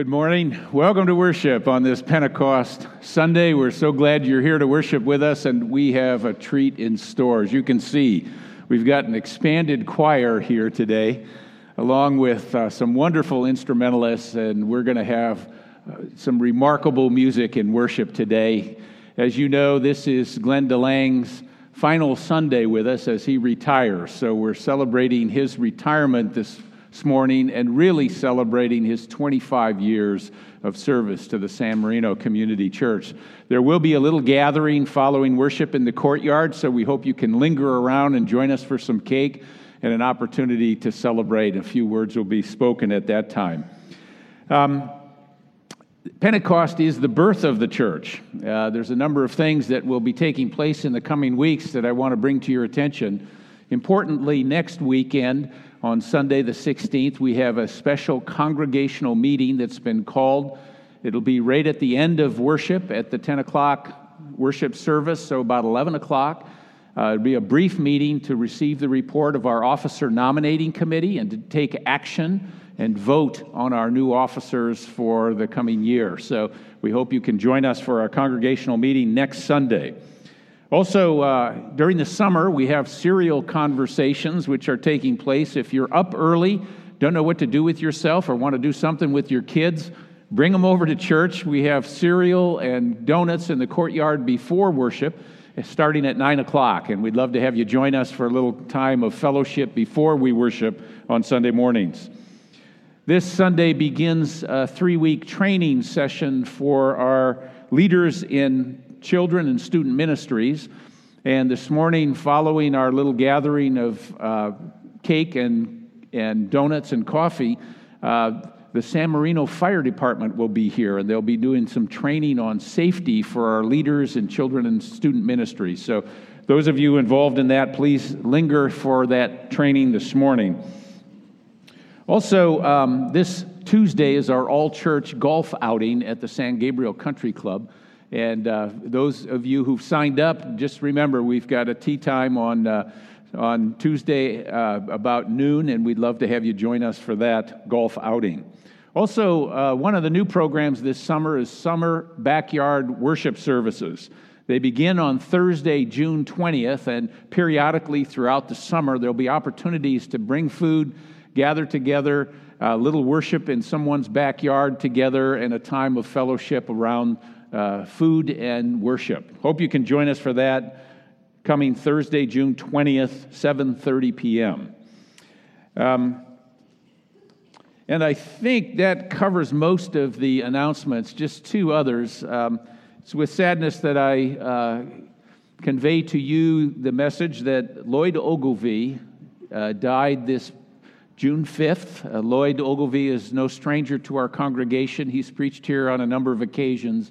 Good morning. Welcome to worship on this Pentecost Sunday. We're so glad you're here to worship with us, and we have a treat in store. As you can see, we've got an expanded choir here today, along with uh, some wonderful instrumentalists, and we're going to have uh, some remarkable music in worship today. As you know, this is Glenn DeLange's final Sunday with us as he retires, so we're celebrating his retirement this this morning and really celebrating his 25 years of service to the San Marino Community Church. There will be a little gathering following worship in the courtyard, so we hope you can linger around and join us for some cake and an opportunity to celebrate. A few words will be spoken at that time. Um, Pentecost is the birth of the church. Uh, there's a number of things that will be taking place in the coming weeks that I want to bring to your attention. Importantly, next weekend, on Sunday, the 16th, we have a special congregational meeting that's been called. It'll be right at the end of worship at the 10 o'clock worship service, so about 11 o'clock. Uh, it'll be a brief meeting to receive the report of our officer nominating committee and to take action and vote on our new officers for the coming year. So we hope you can join us for our congregational meeting next Sunday. Also, uh, during the summer, we have cereal conversations which are taking place. If you're up early, don't know what to do with yourself, or want to do something with your kids, bring them over to church. We have cereal and donuts in the courtyard before worship, starting at 9 o'clock. And we'd love to have you join us for a little time of fellowship before we worship on Sunday mornings. This Sunday begins a three week training session for our leaders in children and student ministries. And this morning, following our little gathering of uh, cake and, and donuts and coffee, uh, the San Marino Fire Department will be here, and they'll be doing some training on safety for our leaders in children and student ministries. So, those of you involved in that, please linger for that training this morning. Also, um, this Tuesday is our all church golf outing at the San Gabriel Country Club. And uh, those of you who've signed up, just remember we've got a tee time on, uh, on Tuesday uh, about noon, and we'd love to have you join us for that golf outing. Also, uh, one of the new programs this summer is Summer Backyard Worship Services. They begin on Thursday, June 20th, and periodically throughout the summer, there'll be opportunities to bring food, gather together, a little worship in someone's backyard together, and a time of fellowship around uh, food and worship. Hope you can join us for that coming Thursday, June 20th, 7:30 p.m. Um, and I think that covers most of the announcements. Just two others. Um, it's with sadness that I uh, convey to you the message that Lloyd Ogilvie uh, died this June 5th. Uh, Lloyd Ogilvie is no stranger to our congregation. He's preached here on a number of occasions.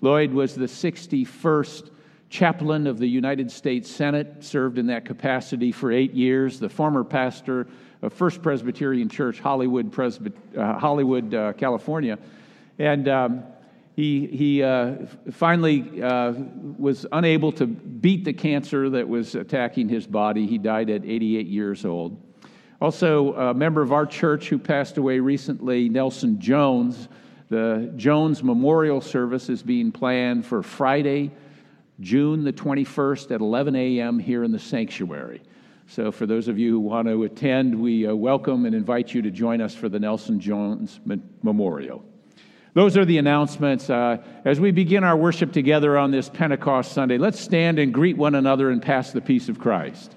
Lloyd was the 61st chaplain of the United States Senate, served in that capacity for eight years, the former pastor of First Presbyterian Church, Hollywood, Presby- uh, Hollywood uh, California. And um, he, he uh, finally uh, was unable to beat the cancer that was attacking his body. He died at 88 years old. Also, a member of our church who passed away recently, Nelson Jones, the Jones Memorial Service is being planned for Friday, June the 21st at 11 a.m. here in the sanctuary. So, for those of you who want to attend, we uh, welcome and invite you to join us for the Nelson Jones Memorial. Those are the announcements. Uh, as we begin our worship together on this Pentecost Sunday, let's stand and greet one another and pass the peace of Christ.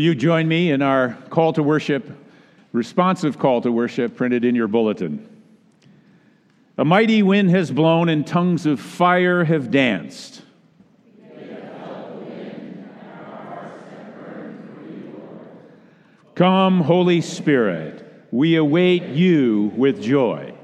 Will you join me in our call to worship, responsive call to worship printed in your bulletin? A mighty wind has blown and tongues of fire have danced. Come, Holy Spirit, we await you with joy.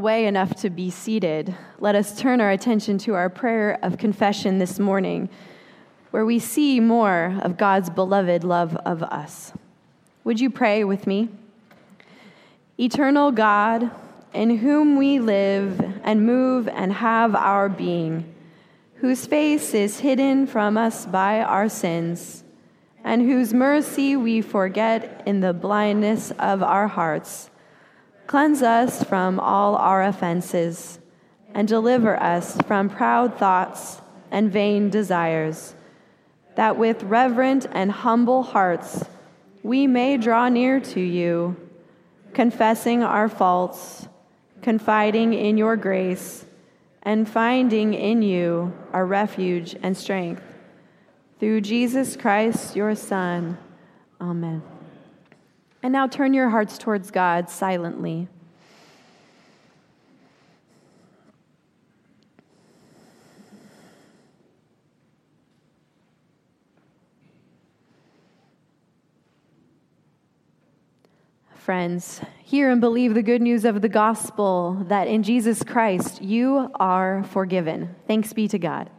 Away enough to be seated, let us turn our attention to our prayer of confession this morning, where we see more of God's beloved love of us. Would you pray with me? Eternal God, in whom we live and move and have our being, whose face is hidden from us by our sins, and whose mercy we forget in the blindness of our hearts Cleanse us from all our offenses, and deliver us from proud thoughts and vain desires, that with reverent and humble hearts we may draw near to you, confessing our faults, confiding in your grace, and finding in you our refuge and strength. Through Jesus Christ, your Son. Amen. And now turn your hearts towards God silently. Friends, hear and believe the good news of the gospel that in Jesus Christ you are forgiven. Thanks be to God.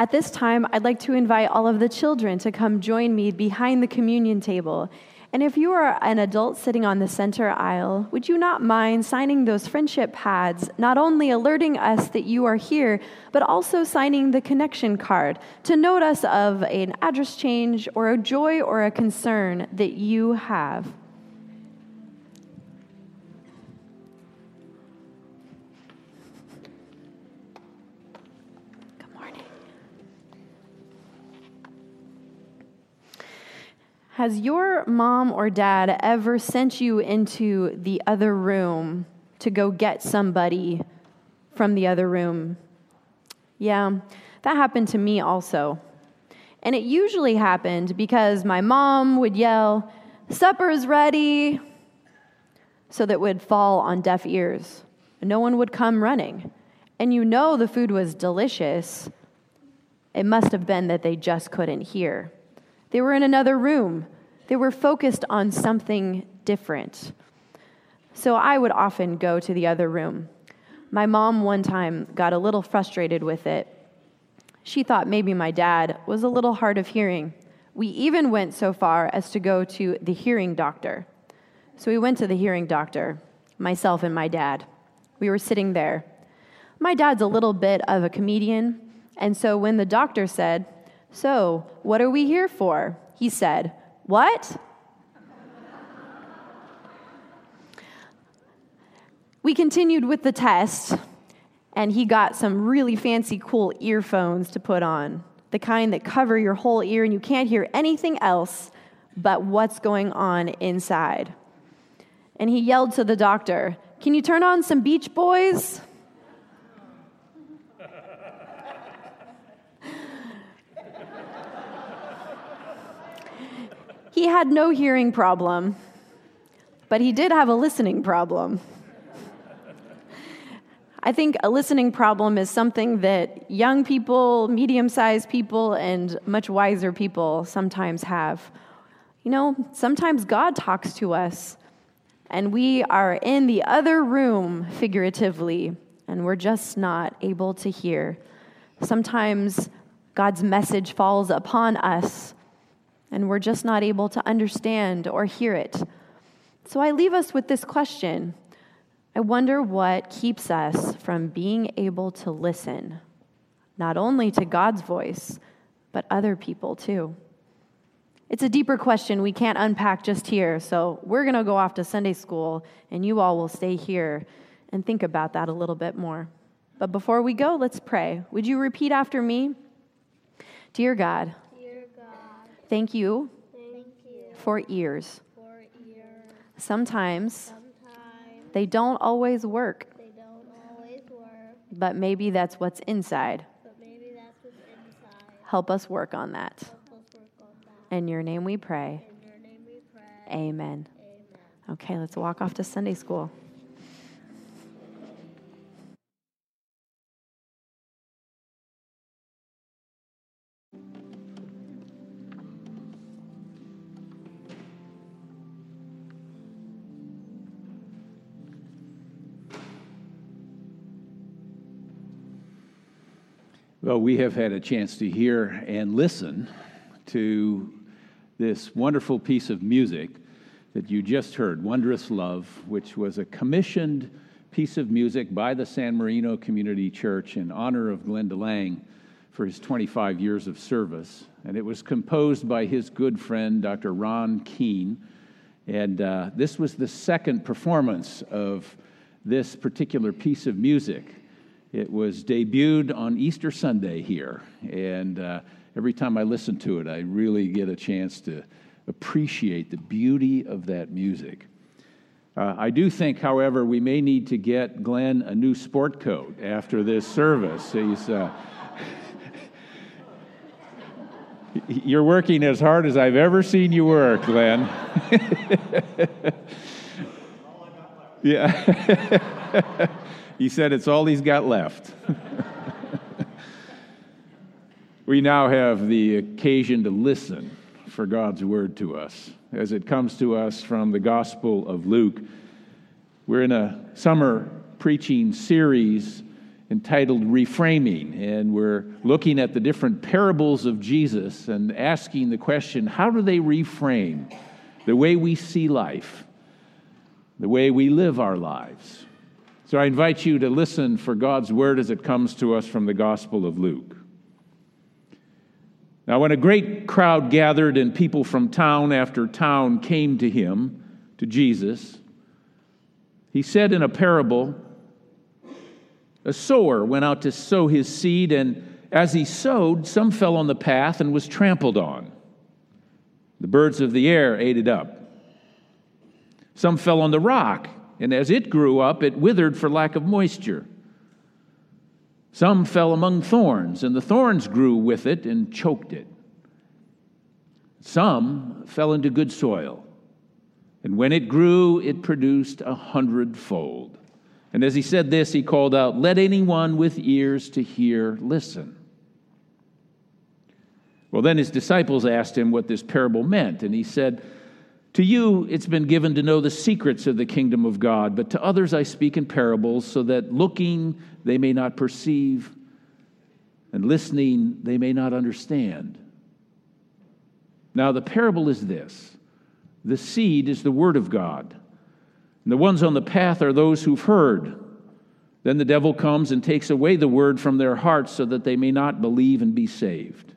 At this time, I'd like to invite all of the children to come join me behind the communion table. And if you are an adult sitting on the center aisle, would you not mind signing those friendship pads, not only alerting us that you are here, but also signing the connection card to note us of an address change or a joy or a concern that you have? Has your mom or dad ever sent you into the other room to go get somebody from the other room? Yeah, that happened to me also. And it usually happened because my mom would yell, Supper's ready, so that would fall on deaf ears. No one would come running. And you know the food was delicious. It must have been that they just couldn't hear. They were in another room. They were focused on something different. So I would often go to the other room. My mom one time got a little frustrated with it. She thought maybe my dad was a little hard of hearing. We even went so far as to go to the hearing doctor. So we went to the hearing doctor, myself and my dad. We were sitting there. My dad's a little bit of a comedian, and so when the doctor said, So, what are we here for? He said, What? we continued with the test, and he got some really fancy, cool earphones to put on the kind that cover your whole ear and you can't hear anything else but what's going on inside. And he yelled to the doctor, Can you turn on some Beach Boys? He had no hearing problem, but he did have a listening problem. I think a listening problem is something that young people, medium sized people, and much wiser people sometimes have. You know, sometimes God talks to us, and we are in the other room, figuratively, and we're just not able to hear. Sometimes God's message falls upon us, and we're just not able to understand or hear it. So I leave us with this question I wonder what keeps us from being able to listen, not only to God's voice, but other people too. It's a deeper question we can't unpack just here, so we're going to go off to Sunday school, and you all will stay here and think about that a little bit more. But before we go, let's pray. Would you repeat after me? Dear God, Thank you, Thank you for ears. for ears. Sometimes Sometimes they don't always work, they don't always work, but maybe that's what's inside. but maybe that's what's inside. Help us work on that. Work on that. In your name we pray. In your name we pray. Amen. Amen. Okay, let's walk off to Sunday school. Well, we have had a chance to hear and listen to this wonderful piece of music that you just heard, Wondrous Love, which was a commissioned piece of music by the San Marino Community Church in honor of Glenn DeLange for his 25 years of service. And it was composed by his good friend, Dr. Ron Keene. And uh, this was the second performance of this particular piece of music. It was debuted on Easter Sunday here, and uh, every time I listen to it, I really get a chance to appreciate the beauty of that music. Uh, I do think, however, we may need to get Glenn a new sport coat after this service. He's, uh, you're working as hard as I've ever seen you work, Glenn. yeah. He said it's all he's got left. we now have the occasion to listen for God's word to us as it comes to us from the Gospel of Luke. We're in a summer preaching series, entitled Reframing, and we're looking at the different parables of Jesus and asking the question how do they reframe the way we see life, the way we live our lives? So I invite you to listen for God's word as it comes to us from the Gospel of Luke. Now, when a great crowd gathered and people from town after town came to him, to Jesus, he said in a parable, A sower went out to sow his seed, and as he sowed, some fell on the path and was trampled on. The birds of the air ate it up. Some fell on the rock, and as it grew up, it withered for lack of moisture. Some fell among thorns, and the thorns grew with it and choked it. Some fell into good soil, and when it grew, it produced a hundredfold. And as he said this, he called out, Let anyone with ears to hear listen. Well, then his disciples asked him what this parable meant, and he said, To you it's been given to know the secrets of the kingdom of God, but to others I speak in parables, so that looking they may not perceive, and listening they may not understand. Now, the parable is this the seed is the word of God, and the ones on the path are those who've heard. Then the devil comes and takes away the word from their hearts so that they may not believe and be saved.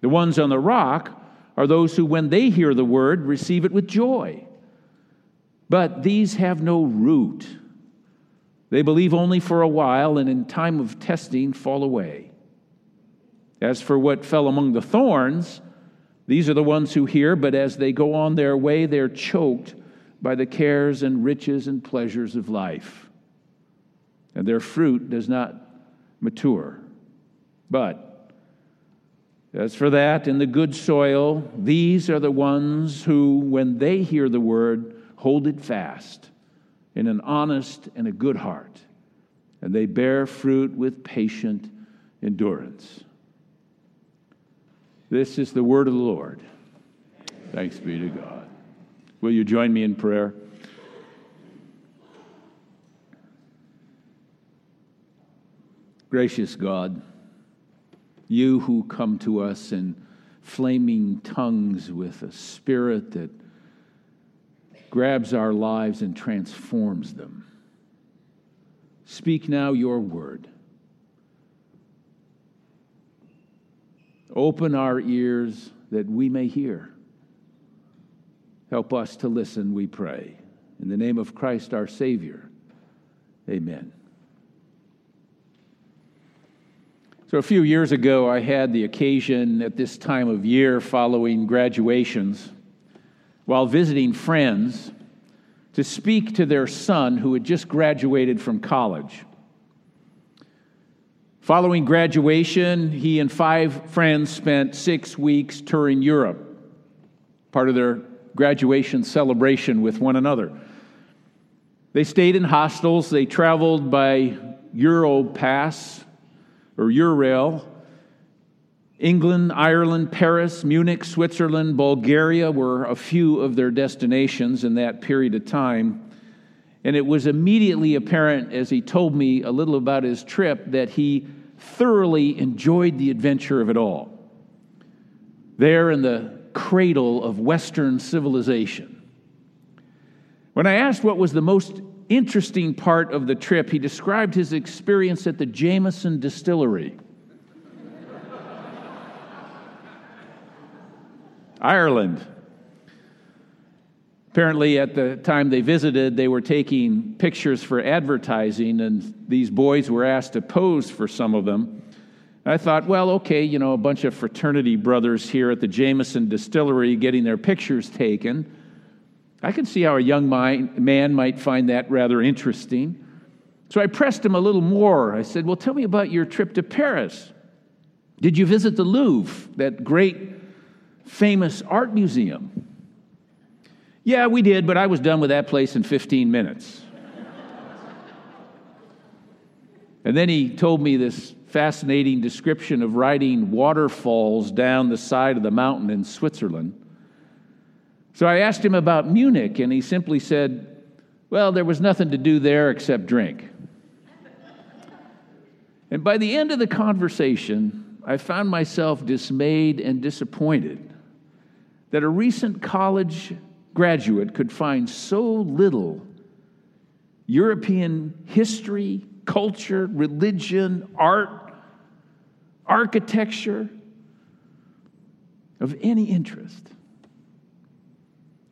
The ones on the rock are those who, when they hear the word, receive it with joy. But these have no root. They believe only for a while and in time of testing fall away. As for what fell among the thorns, these are the ones who hear, but as they go on their way, they're choked by the cares and riches and pleasures of life. And their fruit does not mature. But as for that, in the good soil, these are the ones who, when they hear the word, hold it fast in an honest and a good heart, and they bear fruit with patient endurance. This is the word of the Lord. Thanks be to God. Will you join me in prayer? Gracious God, you who come to us in flaming tongues with a spirit that grabs our lives and transforms them. Speak now your word. Open our ears that we may hear. Help us to listen, we pray. In the name of Christ our Savior, amen. So, a few years ago, I had the occasion at this time of year following graduations, while visiting friends, to speak to their son who had just graduated from college. Following graduation, he and five friends spent six weeks touring Europe, part of their graduation celebration with one another. They stayed in hostels, they traveled by Europass or Eurail. England, Ireland, Paris, Munich, Switzerland, Bulgaria were a few of their destinations in that period of time. And it was immediately apparent as he told me a little about his trip that he thoroughly enjoyed the adventure of it all. There in the cradle of Western civilization. When I asked what was the most interesting part of the trip, he described his experience at the Jameson Distillery. Ireland. Apparently, at the time they visited, they were taking pictures for advertising, and these boys were asked to pose for some of them. And I thought, well, okay, you know, a bunch of fraternity brothers here at the Jameson Distillery getting their pictures taken. I can see how a young man might find that rather interesting. So I pressed him a little more. I said, Well, tell me about your trip to Paris. Did you visit the Louvre, that great famous art museum? Yeah, we did, but I was done with that place in 15 minutes. and then he told me this fascinating description of riding waterfalls down the side of the mountain in Switzerland. So I asked him about Munich, and he simply said, Well, there was nothing to do there except drink. And by the end of the conversation, I found myself dismayed and disappointed that a recent college graduate could find so little European history, culture, religion, art, architecture of any interest.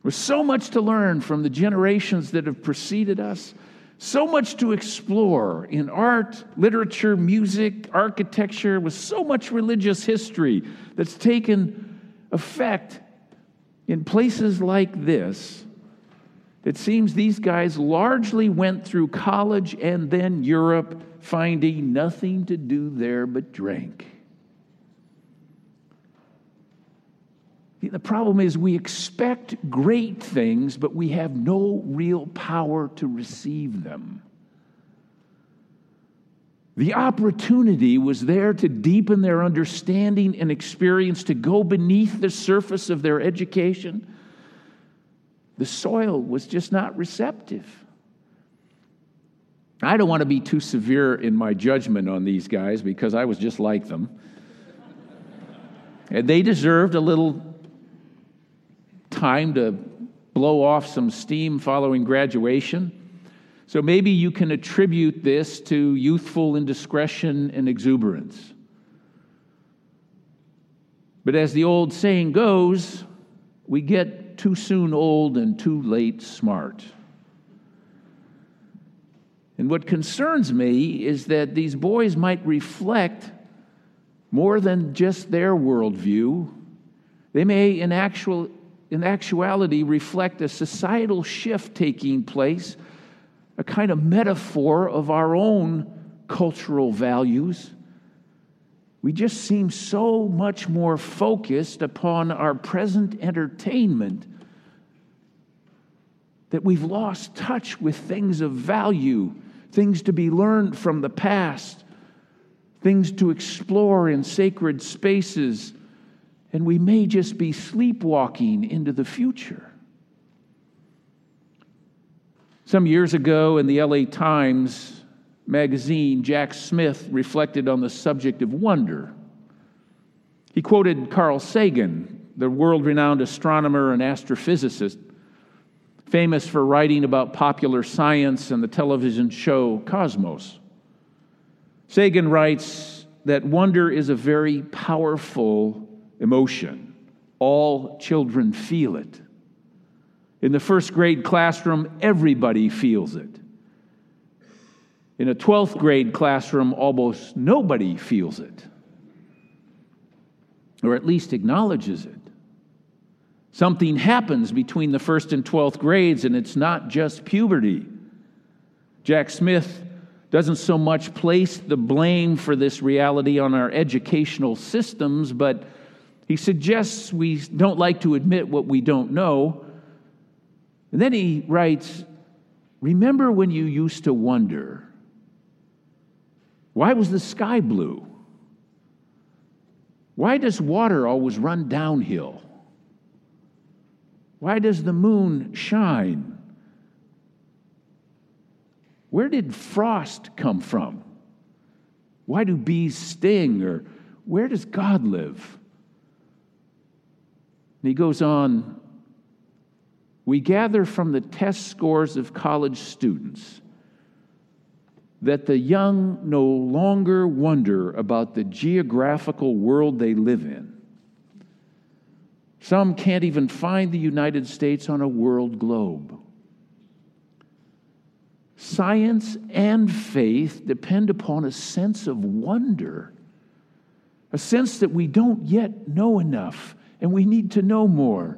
There's so much to learn from the generations that have preceded us, so much to explore in art, literature, music, architecture, with so much religious history that's taken effect in places like this. It seems these guys largely went through college and then Europe, finding nothing to do there but drink. The problem is we expect great things, but we have no real power to receive them. The opportunity was there to deepen their understanding and experience, to go beneath the surface of their education. The soil was just not receptive. I don't want to be too severe in my judgment on these guys because I was just like them. And they deserved a little time to blow off some steam following graduation. So maybe you can attribute this to youthful indiscretion and exuberance. But as the old saying goes, we get too soon old and too late smart. And what concerns me is that these boys might reflect more than just their worldview. They may, in actual in actuality reflect a societal shift taking place, a kind of metaphor of our own cultural values. We just seem so much more focused upon our present entertainment that we've lost touch with things of value, things to be learned from the past, things to explore in sacred spaces and we may just be sleepwalking into the future. Some years ago in the LA Times magazine, Jack Smith reflected on the subject of wonder. He quoted Carl Sagan, the world renowned astronomer and astrophysicist, famous for writing about popular science and the television show Cosmos. Sagan writes that wonder is a very powerful emotion. All children feel it. In the first grade classroom, everybody feels it. In a 12th grade classroom, almost nobody feels it, or at least acknowledges it. Something happens between the first and 12th grades, and it's not just puberty. Jack Smith doesn't so much place the blame for this reality on our educational systems, but he suggests we don't like to admit what we don't know. And then he writes Remember when you used to wonder, why was the sky blue? Why does water always run downhill? Why does the moon shine? Where did frost come from? Why do bees sting? Or where does God live? And he goes on We gather from the test scores of college students that the young no longer wonder about the geographical world they live in. Some can't even find the United States on a world globe. Science and faith depend upon a sense of wonder, a sense that we don't yet know enough and we need to know more.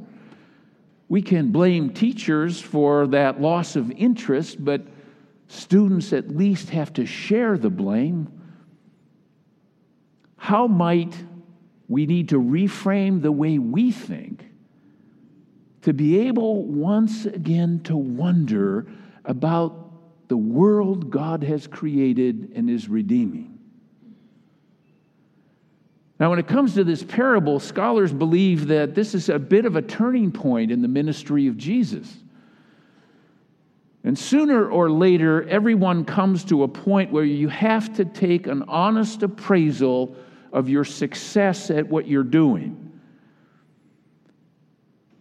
We can blame teachers for that loss of interest, but students at least have to share the blame. How might we need to reframe the way we think to be able once again to wonder about the world God has created and is redeeming? Now, when it comes to this parable, scholars believe that this is a bit of a turning point in the ministry of Jesus. And sooner or later, everyone comes to a point where you have to take an honest appraisal of your success at what you're doing.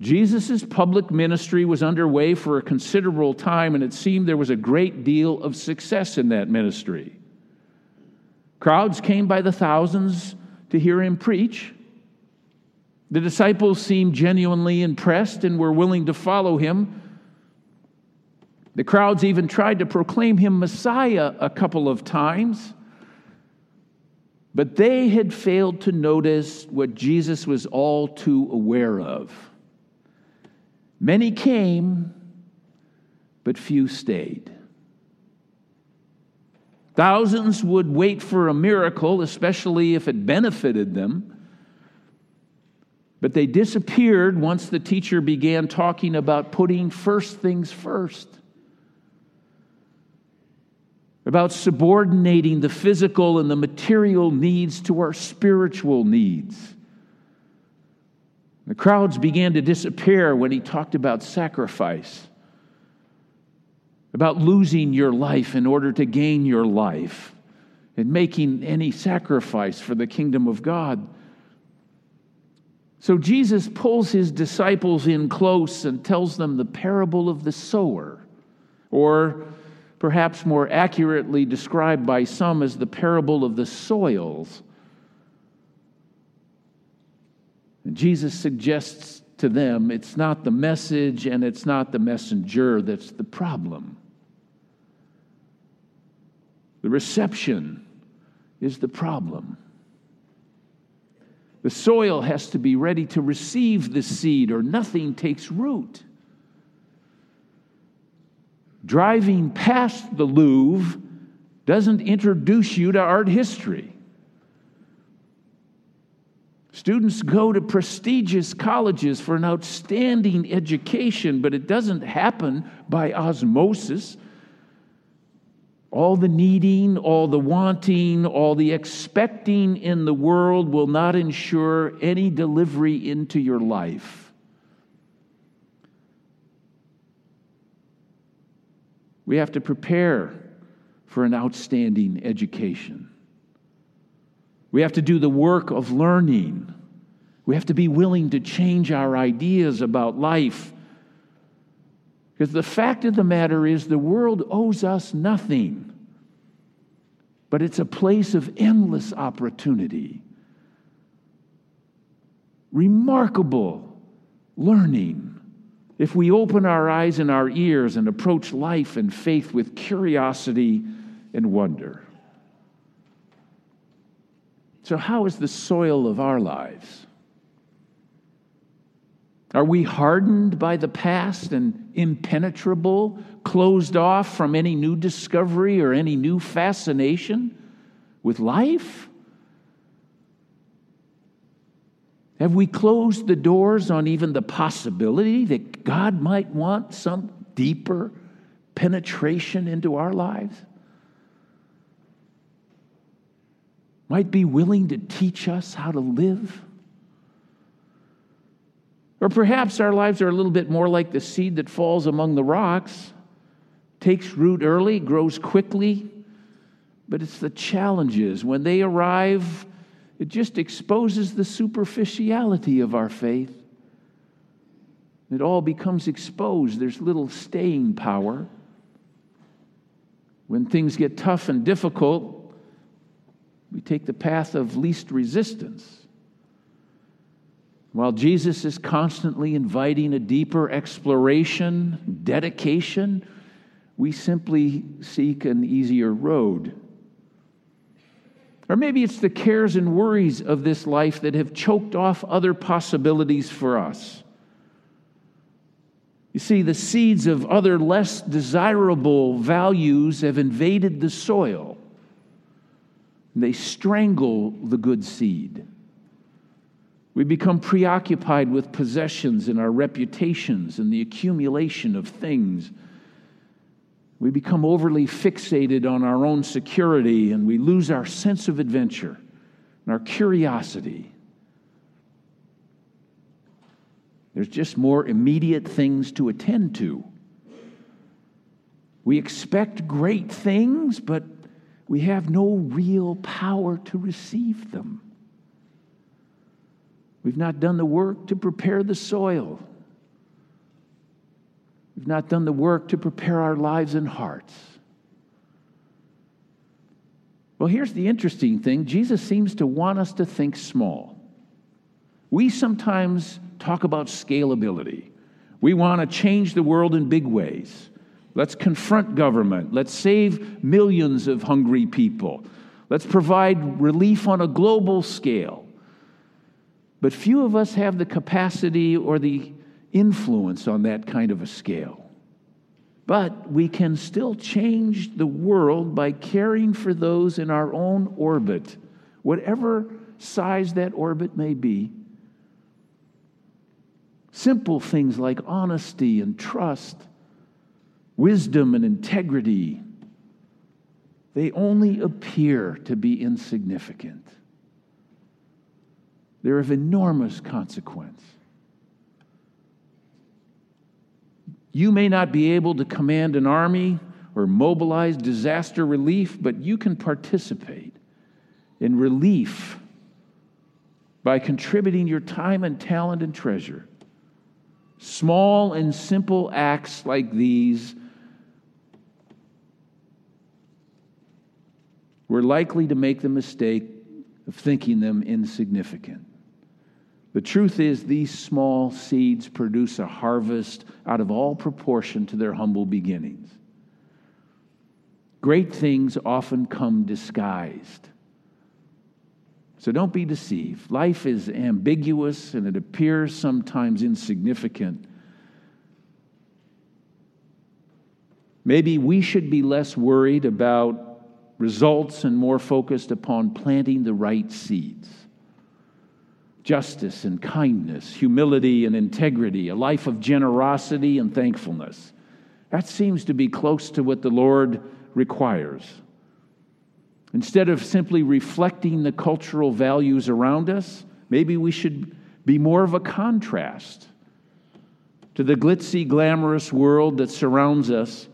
Jesus' public ministry was underway for a considerable time, and it seemed there was a great deal of success in that ministry. Crowds came by the thousands to hear him preach. The disciples seemed genuinely impressed and were willing to follow him. The crowds even tried to proclaim him Messiah a couple of times. But they had failed to notice what Jesus was all too aware of. Many came, but few stayed. Thousands would wait for a miracle, especially if it benefited them. But they disappeared once the teacher began talking about putting first things first, about subordinating the physical and the material needs to our spiritual needs. The crowds began to disappear when he talked about sacrifice, about losing your life in order to gain your life, and making any sacrifice for the kingdom of God. So Jesus pulls his disciples in close and tells them the parable of the sower, or perhaps more accurately described by some as the parable of the soils. And Jesus suggests to them it's not the message and it's not the messenger that's the problem. The reception is the problem. The soil has to be ready to receive the seed, or nothing takes root. Driving past the Louvre doesn't introduce you to art history. Students go to prestigious colleges for an outstanding education, but it doesn't happen by osmosis. All the needing, all the wanting, all the expecting in the world will not ensure any delivery into your life. We have to prepare for an outstanding education. We have to do the work of learning. We have to be willing to change our ideas about life. Because the fact of the matter is, the world owes us nothing, but it's a place of endless opportunity. Remarkable learning if we open our eyes and our ears and approach life and faith with curiosity and wonder. So, how is the soil of our lives? Are we hardened by the past and impenetrable, closed off from any new discovery or any new fascination with life? Have we closed the doors on even the possibility that God might want some deeper penetration into our lives? might be willing to teach us how to live? Or perhaps our lives are a little bit more like the seed that falls among the rocks, takes root early, grows quickly, but it's the challenges. When they arrive, it just exposes the superficiality of our faith. It all becomes exposed. There's little staying power. When things get tough and difficult, we take the path of least resistance. While Jesus is constantly inviting a deeper exploration, dedication, we simply seek an easier road. Or maybe it's the cares and worries of this life that have choked off other possibilities for us. You see, the seeds of other less desirable values have invaded the soil. They strangle the good seed. We become preoccupied with possessions and our reputations and the accumulation of things. We become overly fixated on our own security and we lose our sense of adventure and our curiosity. There's just more immediate things to attend to. We expect great things, but we have no real power to receive them. We've not done the work to prepare the soil. We've not done the work to prepare our lives and hearts. Well, here's the interesting thing Jesus seems to want us to think small. We sometimes talk about scalability. We want to change the world in big ways. Let's confront government. Let's save millions of hungry people. Let's provide relief on a global scale. But few of us have the capacity or the influence on that kind of a scale. But we can still change the world by caring for those in our own orbit, whatever size that orbit may be. Simple things like honesty and trust, wisdom and integrity, they only appear to be insignificant. They're of enormous consequence. You may not be able to command an army or mobilize disaster relief, but you can participate in relief by contributing your time and talent and treasure. Small and simple acts like these we're likely to make the mistake of thinking them insignificant. The truth is, these small seeds produce a harvest out of all proportion to their humble beginnings. Great things often come disguised. So don't be deceived. Life is ambiguous and it appears sometimes insignificant. Maybe we should be less worried about results and more focused upon planting the right seeds justice and kindness, humility and integrity, a life of generosity and thankfulness. That seems to be close to what the Lord requires. Instead of simply reflecting the cultural values around us, maybe we should be more of a contrast to the glitzy, glamorous world that surrounds us.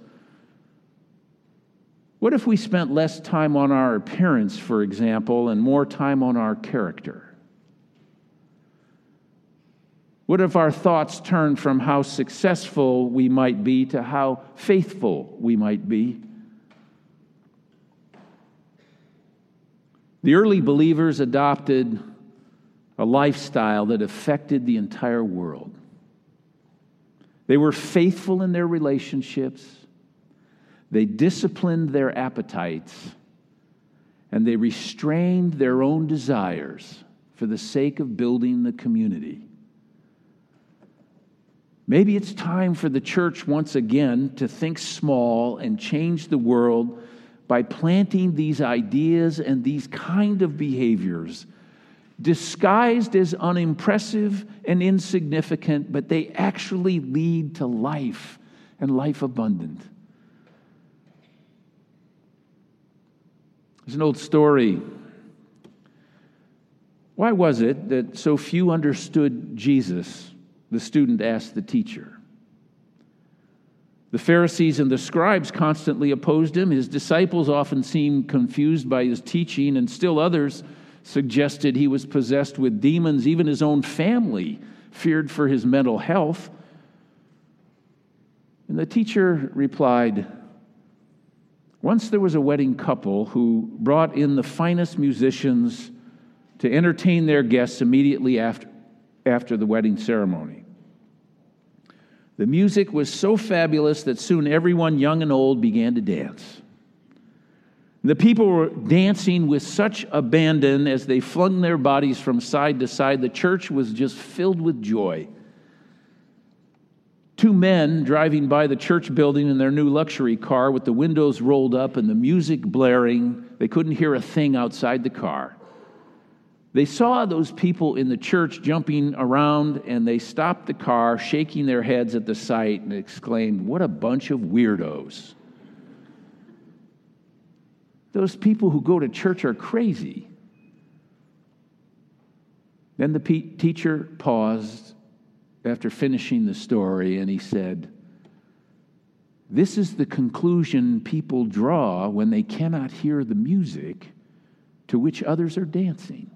What if we spent less time on our appearance, for example, and more time on our character? What if our thoughts turned from how successful we might be to how faithful we might be? The early believers adopted a lifestyle that affected the entire world. They were faithful in their relationships, they disciplined their appetites, and they restrained their own desires for the sake of building the community. Maybe it's time for the church once again to think small and change the world by planting these ideas and these kind of behaviors disguised as unimpressive and insignificant, but they actually lead to life and life abundant. There's an old story. Why was it that so few understood Jesus? The student asked the teacher. The Pharisees and the scribes constantly opposed him. His disciples often seemed confused by his teaching, and still others suggested he was possessed with demons. Even his own family feared for his mental health. And the teacher replied, Once there was a wedding couple who brought in the finest musicians to entertain their guests immediately after, after the wedding ceremony. The music was so fabulous that soon everyone, young and old, began to dance. The people were dancing with such abandon as they flung their bodies from side to side. The church was just filled with joy. Two men driving by the church building in their new luxury car with the windows rolled up and the music blaring, they couldn't hear a thing outside the car. They saw those people in the church jumping around and they stopped the car, shaking their heads at the sight, and exclaimed, What a bunch of weirdos. Those people who go to church are crazy. Then the pe- teacher paused after finishing the story and he said, This is the conclusion people draw when they cannot hear the music to which others are dancing.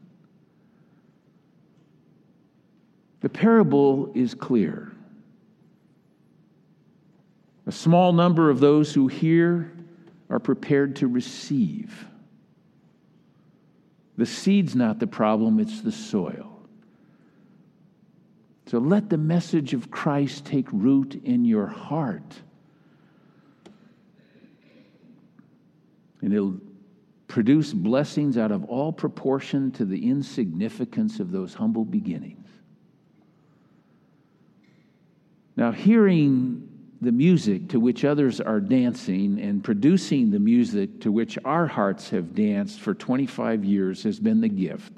The parable is clear. A small number of those who hear are prepared to receive. The seed's not the problem, it's the soil. So let the message of Christ take root in your heart. And it'll produce blessings out of all proportion to the insignificance of those humble beginnings. Now, hearing the music to which others are dancing and producing the music to which our hearts have danced for 25 years has been the gift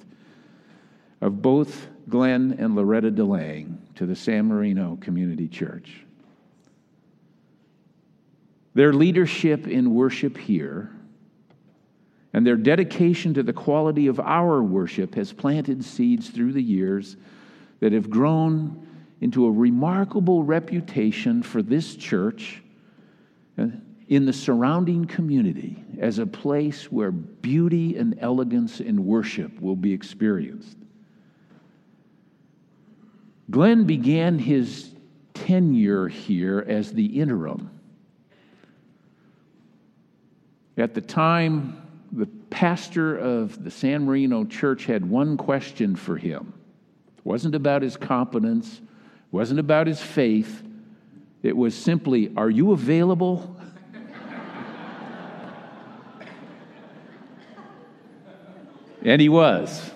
of both Glenn and Loretta DeLange to the San Marino Community Church. Their leadership in worship here and their dedication to the quality of our worship has planted seeds through the years that have grown into a remarkable reputation for this church uh, in the surrounding community as a place where beauty and elegance in worship will be experienced. Glenn began his tenure here as the interim. At the time, the pastor of the San Marino church had one question for him. It wasn't about his competence, wasn't about his faith. It was simply, Are you available? and he was.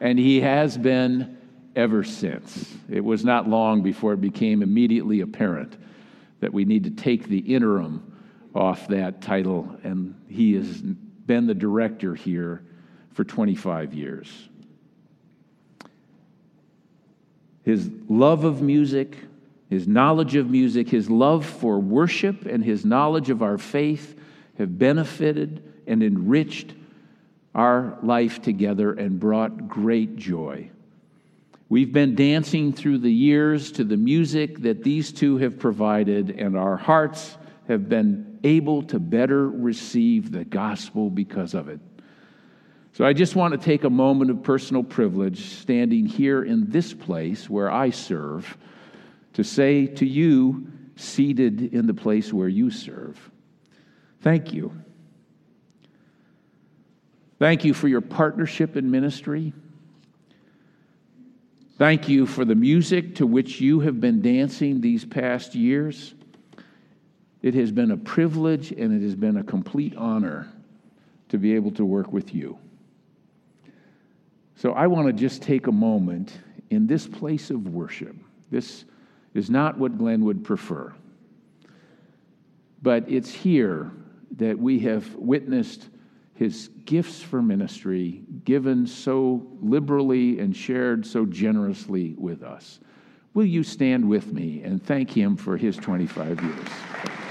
And he has been ever since. It was not long before it became immediately apparent that we need to take the interim off that title, and he has been the director here for 25 years. His love of music, his knowledge of music, his love for worship, and his knowledge of our faith have benefited and enriched our life together and brought great joy. We've been dancing through the years to the music that these two have provided, and our hearts have been able to better receive the gospel because of it. So I just want to take a moment of personal privilege standing here in this place where I serve to say to you, seated in the place where you serve, thank you. Thank you for your partnership in ministry. Thank you for the music to which you have been dancing these past years. It has been a privilege and it has been a complete honor to be able to work with you. So I want to just take a moment in this place of worship. This is not what Glenn would prefer, but it's here that we have witnessed his gifts for ministry given so liberally and shared so generously with us. Will you stand with me and thank him for his 25 years?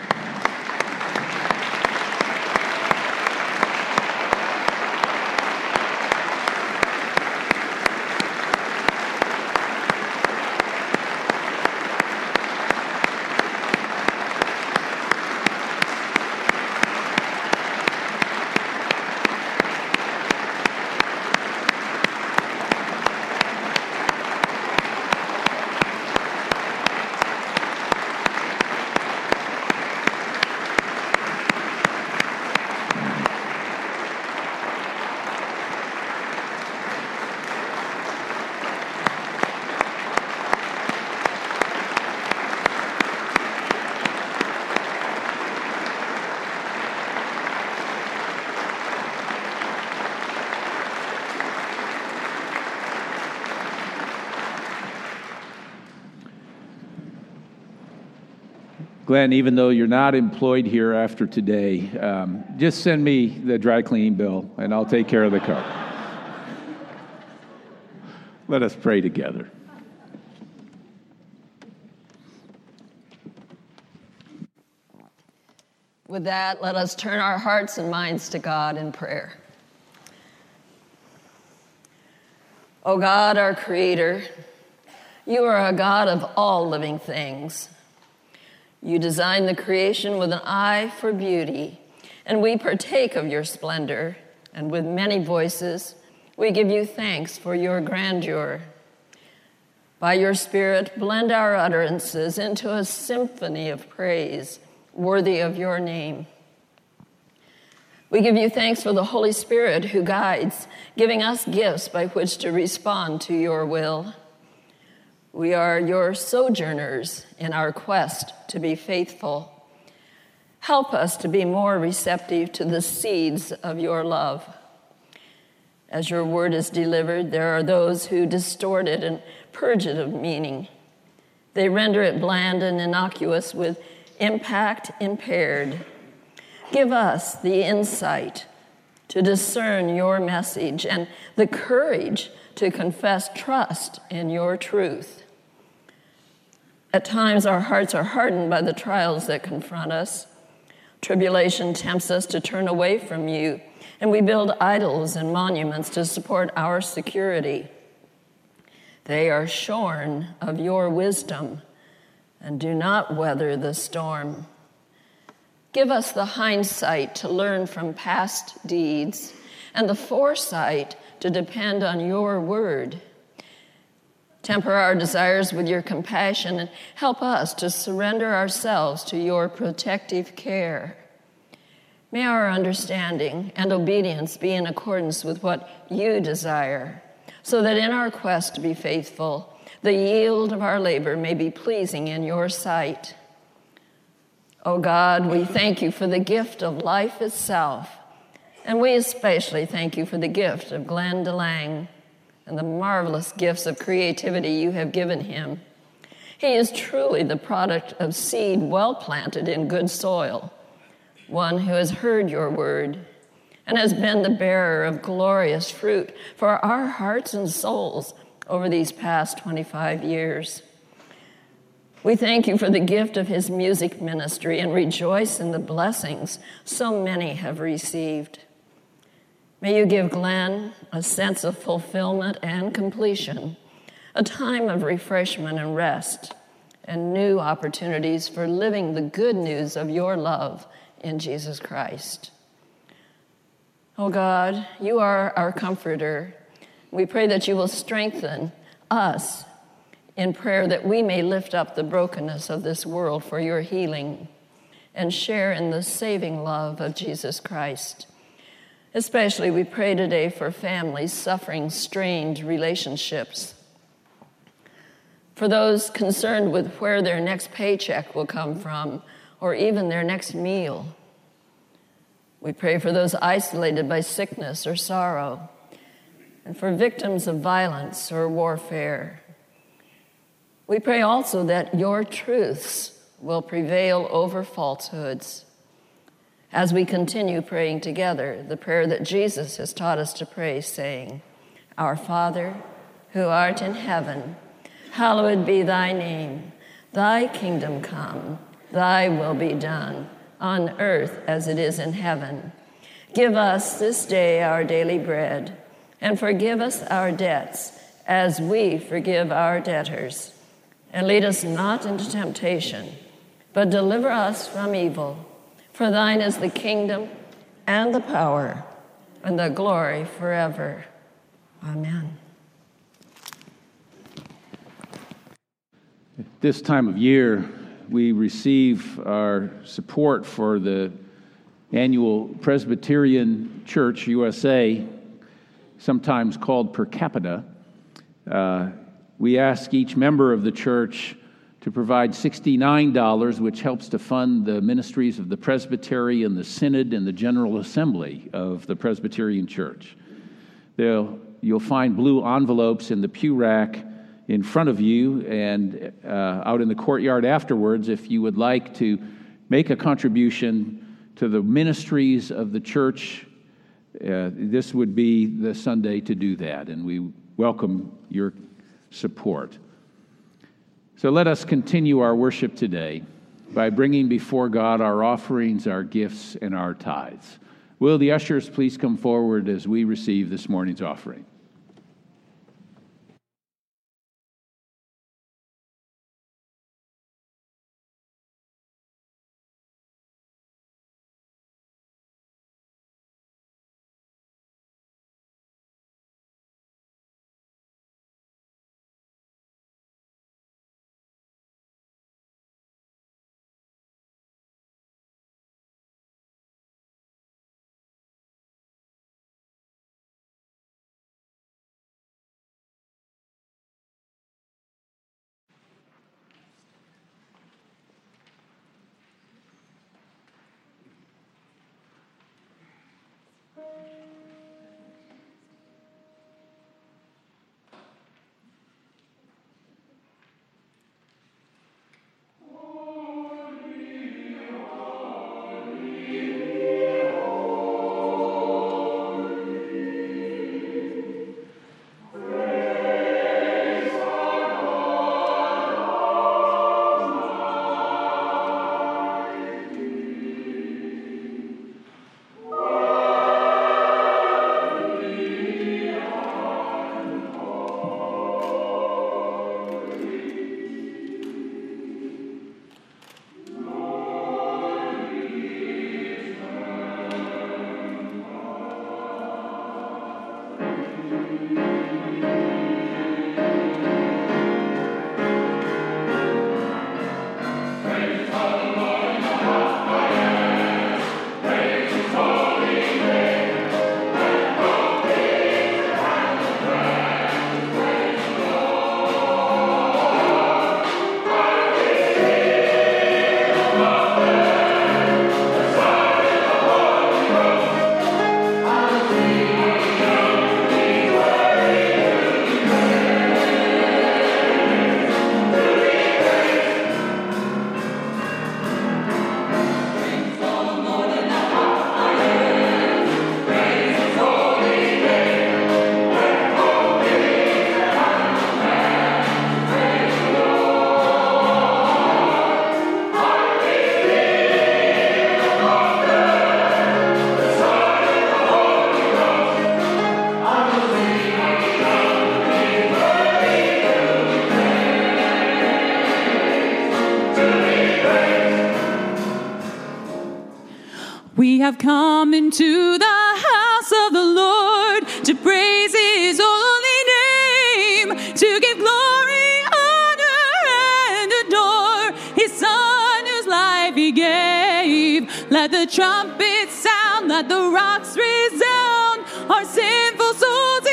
Glenn, even though you're not employed here after today, um, just send me the dry cleaning bill and I'll take care of the car. Let us pray together. With that, let us turn our hearts and minds to God in prayer. O God, our Creator, you are a God of all living things. You designed the creation with an eye for beauty, and we partake of your splendor, and with many voices, we give you thanks for your grandeur. By your Spirit, blend our utterances into a symphony of praise worthy of your name. We give you thanks for the Holy Spirit who guides, giving us gifts by which to respond to your will. We are your sojourners in our quest to be faithful. Help us to be more receptive to the seeds of your love. As your word is delivered, there are those who distort it and purge it of meaning. They render it bland and innocuous with impact impaired. Give us the insight to discern your message and the courage to confess trust in your truth. At times, our hearts are hardened by the trials that confront us. Tribulation tempts us to turn away from you, and we build idols and monuments to support our security. They are shorn of your wisdom and do not weather the storm. Give us the hindsight to learn from past deeds and the foresight to depend on your word. Temper our desires with your compassion and help us to surrender ourselves to your protective care. May our understanding and obedience be in accordance with what you desire, so that in our quest to be faithful, the yield of our labor may be pleasing in your sight. Oh God, we thank you for the gift of life itself, and we especially thank you for the gift of Glenn DeLange and the marvelous gifts of creativity you have given him. He is truly the product of seed well planted in good soil, one who has heard your word and has been the bearer of glorious fruit for our hearts and souls over these past 25 years. We thank you for the gift of his music ministry and rejoice in the blessings so many have received. May you give Glenn a sense of fulfillment and completion, a time of refreshment and rest, and new opportunities for living the good news of your love in Jesus Christ. Oh God, you are our comforter. We pray that you will strengthen us in prayer that we may lift up the brokenness of this world for your healing and share in the saving love of Jesus Christ. Especially, we pray today for families suffering strained relationships, for those concerned with where their next paycheck will come from or even their next meal. We pray for those isolated by sickness or sorrow, and for victims of violence or warfare. We pray also that your truths will prevail over falsehoods. As we continue praying together, the prayer that Jesus has taught us to pray, saying, Our Father, who art in heaven, hallowed be thy name. Thy kingdom come, thy will be done, on earth as it is in heaven. Give us this day our daily bread, and forgive us our debts as we forgive our debtors and lead us not into temptation, but deliver us from evil. For thine is the kingdom and the power and the glory forever. Amen. At this time of year, we receive our support for the annual Presbyterian Church USA, sometimes called per capita. Uh, we ask each member of the church to provide $69, which helps to fund the ministries of the presbytery and the synod and the general assembly of the Presbyterian Church. They'll, you'll find blue envelopes in the pew rack in front of you and uh, out in the courtyard afterwards if you would like to make a contribution to the ministries of the church. Uh, this would be the Sunday to do that, and we welcome your support. So let us continue our worship today by bringing before God our offerings, our gifts, and our tithes. Will the ushers please come forward as we receive this morning's offering? Let the trumpet sound, let the rocks resound, our sinful souls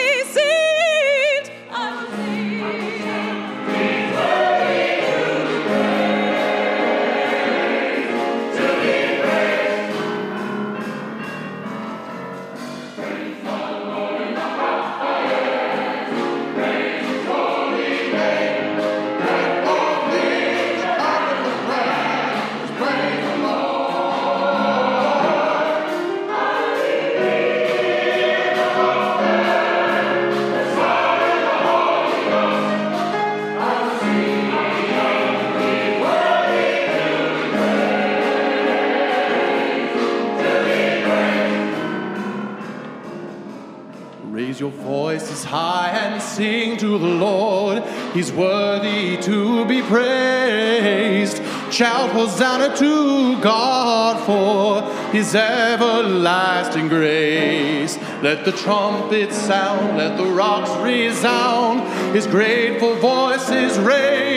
sing to the Lord. He's worthy to be praised. Shout Hosanna to God for his everlasting grace. Let the trumpets sound, let the rocks resound. His grateful voices raise.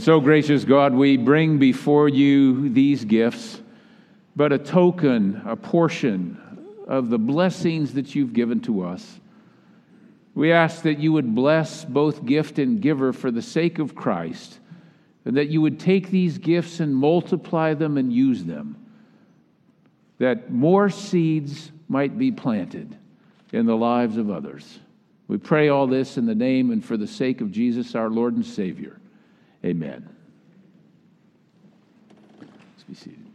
And so, gracious God, we bring before you these gifts, but a token, a portion of the blessings that you've given to us. We ask that you would bless both gift and giver for the sake of Christ, and that you would take these gifts and multiply them and use them, that more seeds might be planted in the lives of others. We pray all this in the name and for the sake of Jesus, our Lord and Savior. Amen. Let's be seated.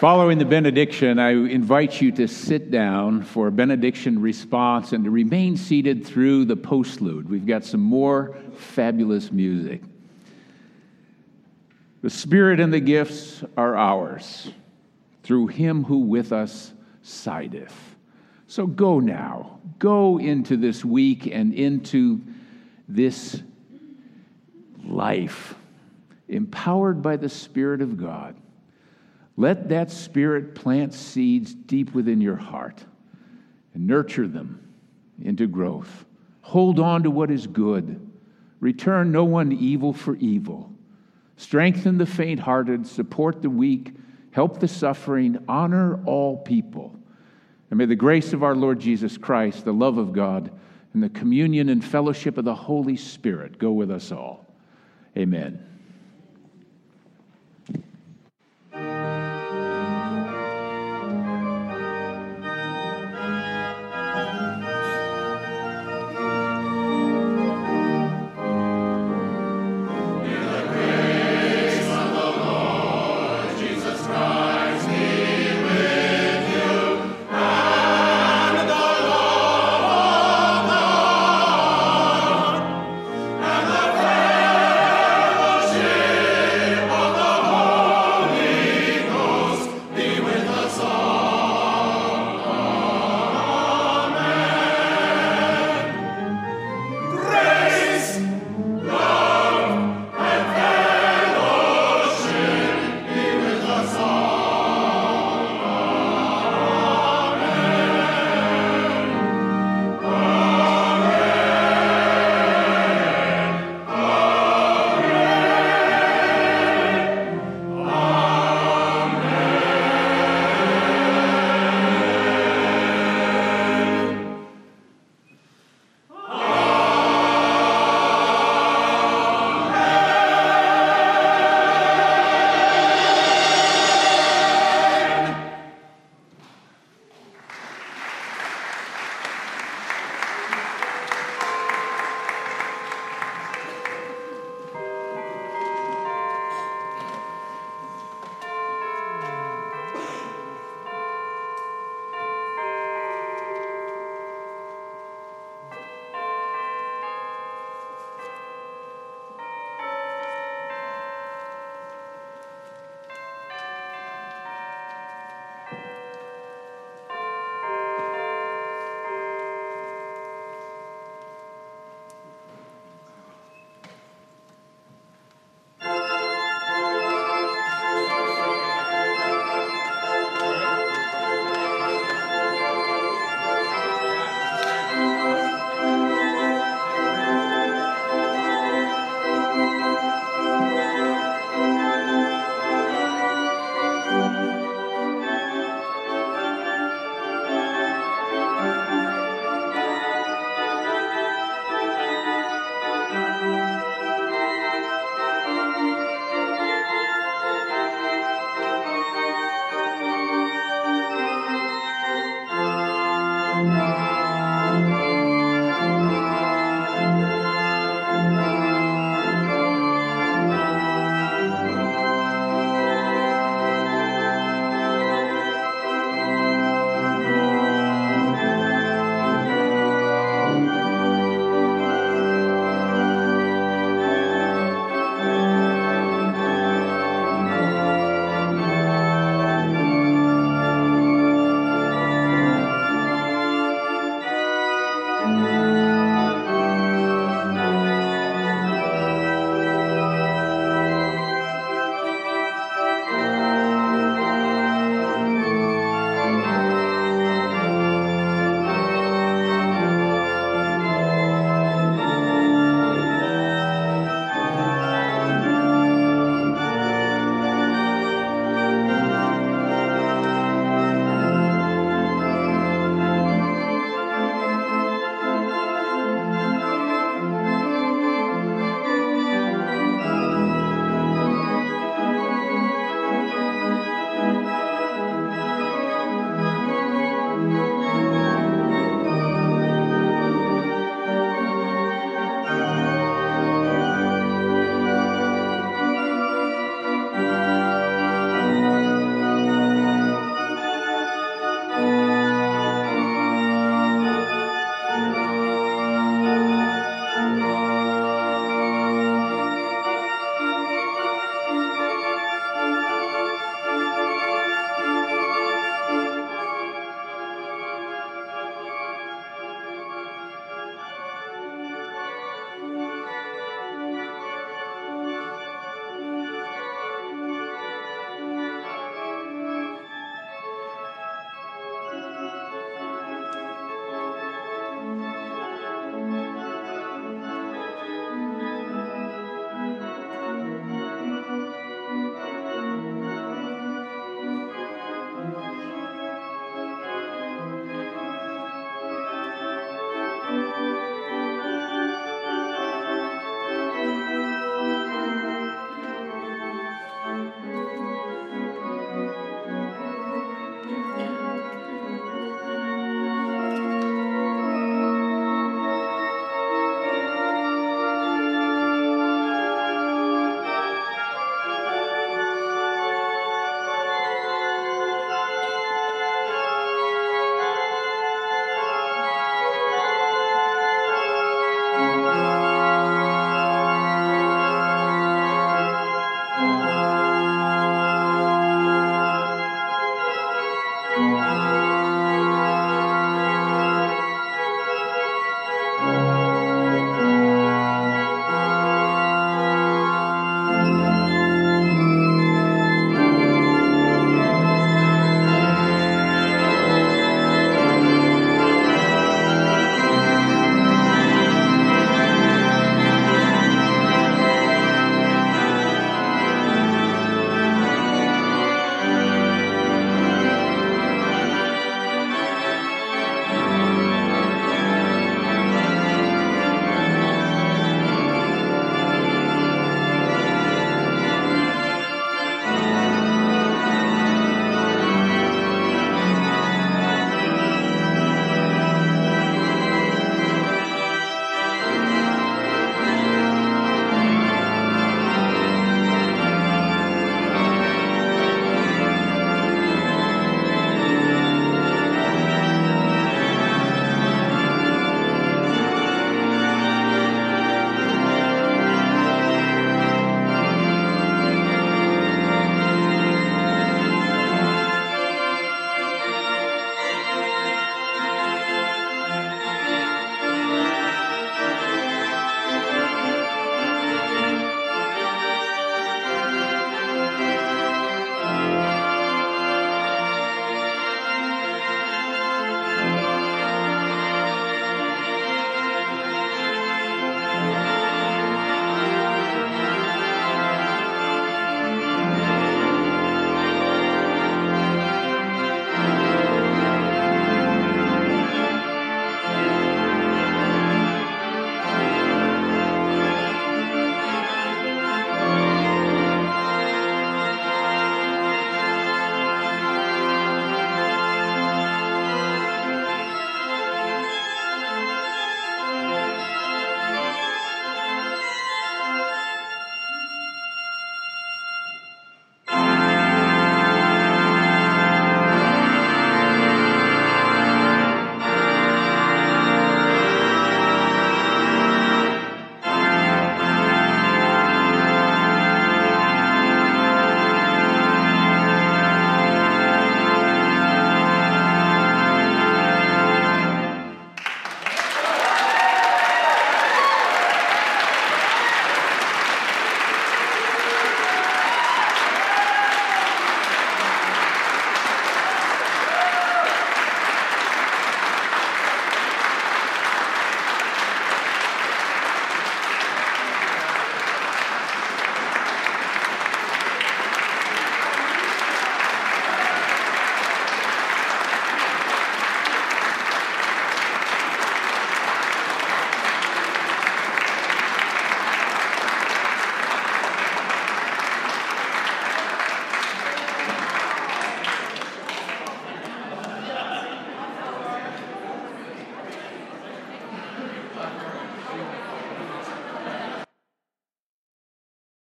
Following the benediction, I invite you to sit down for a benediction response and to remain seated through the postlude. We've got some more fabulous music. The Spirit and the gifts are ours through him who with us sideth. So go now. Go into this week and into this life, empowered by the Spirit of God. Let that Spirit plant seeds deep within your heart and nurture them into growth. Hold on to what is good. Return no one evil for evil. Strengthen the faint hearted, support the weak, help the suffering, honor all people. And may the grace of our Lord Jesus Christ, the love of God, and the communion and fellowship of the Holy Spirit go with us all. Amen.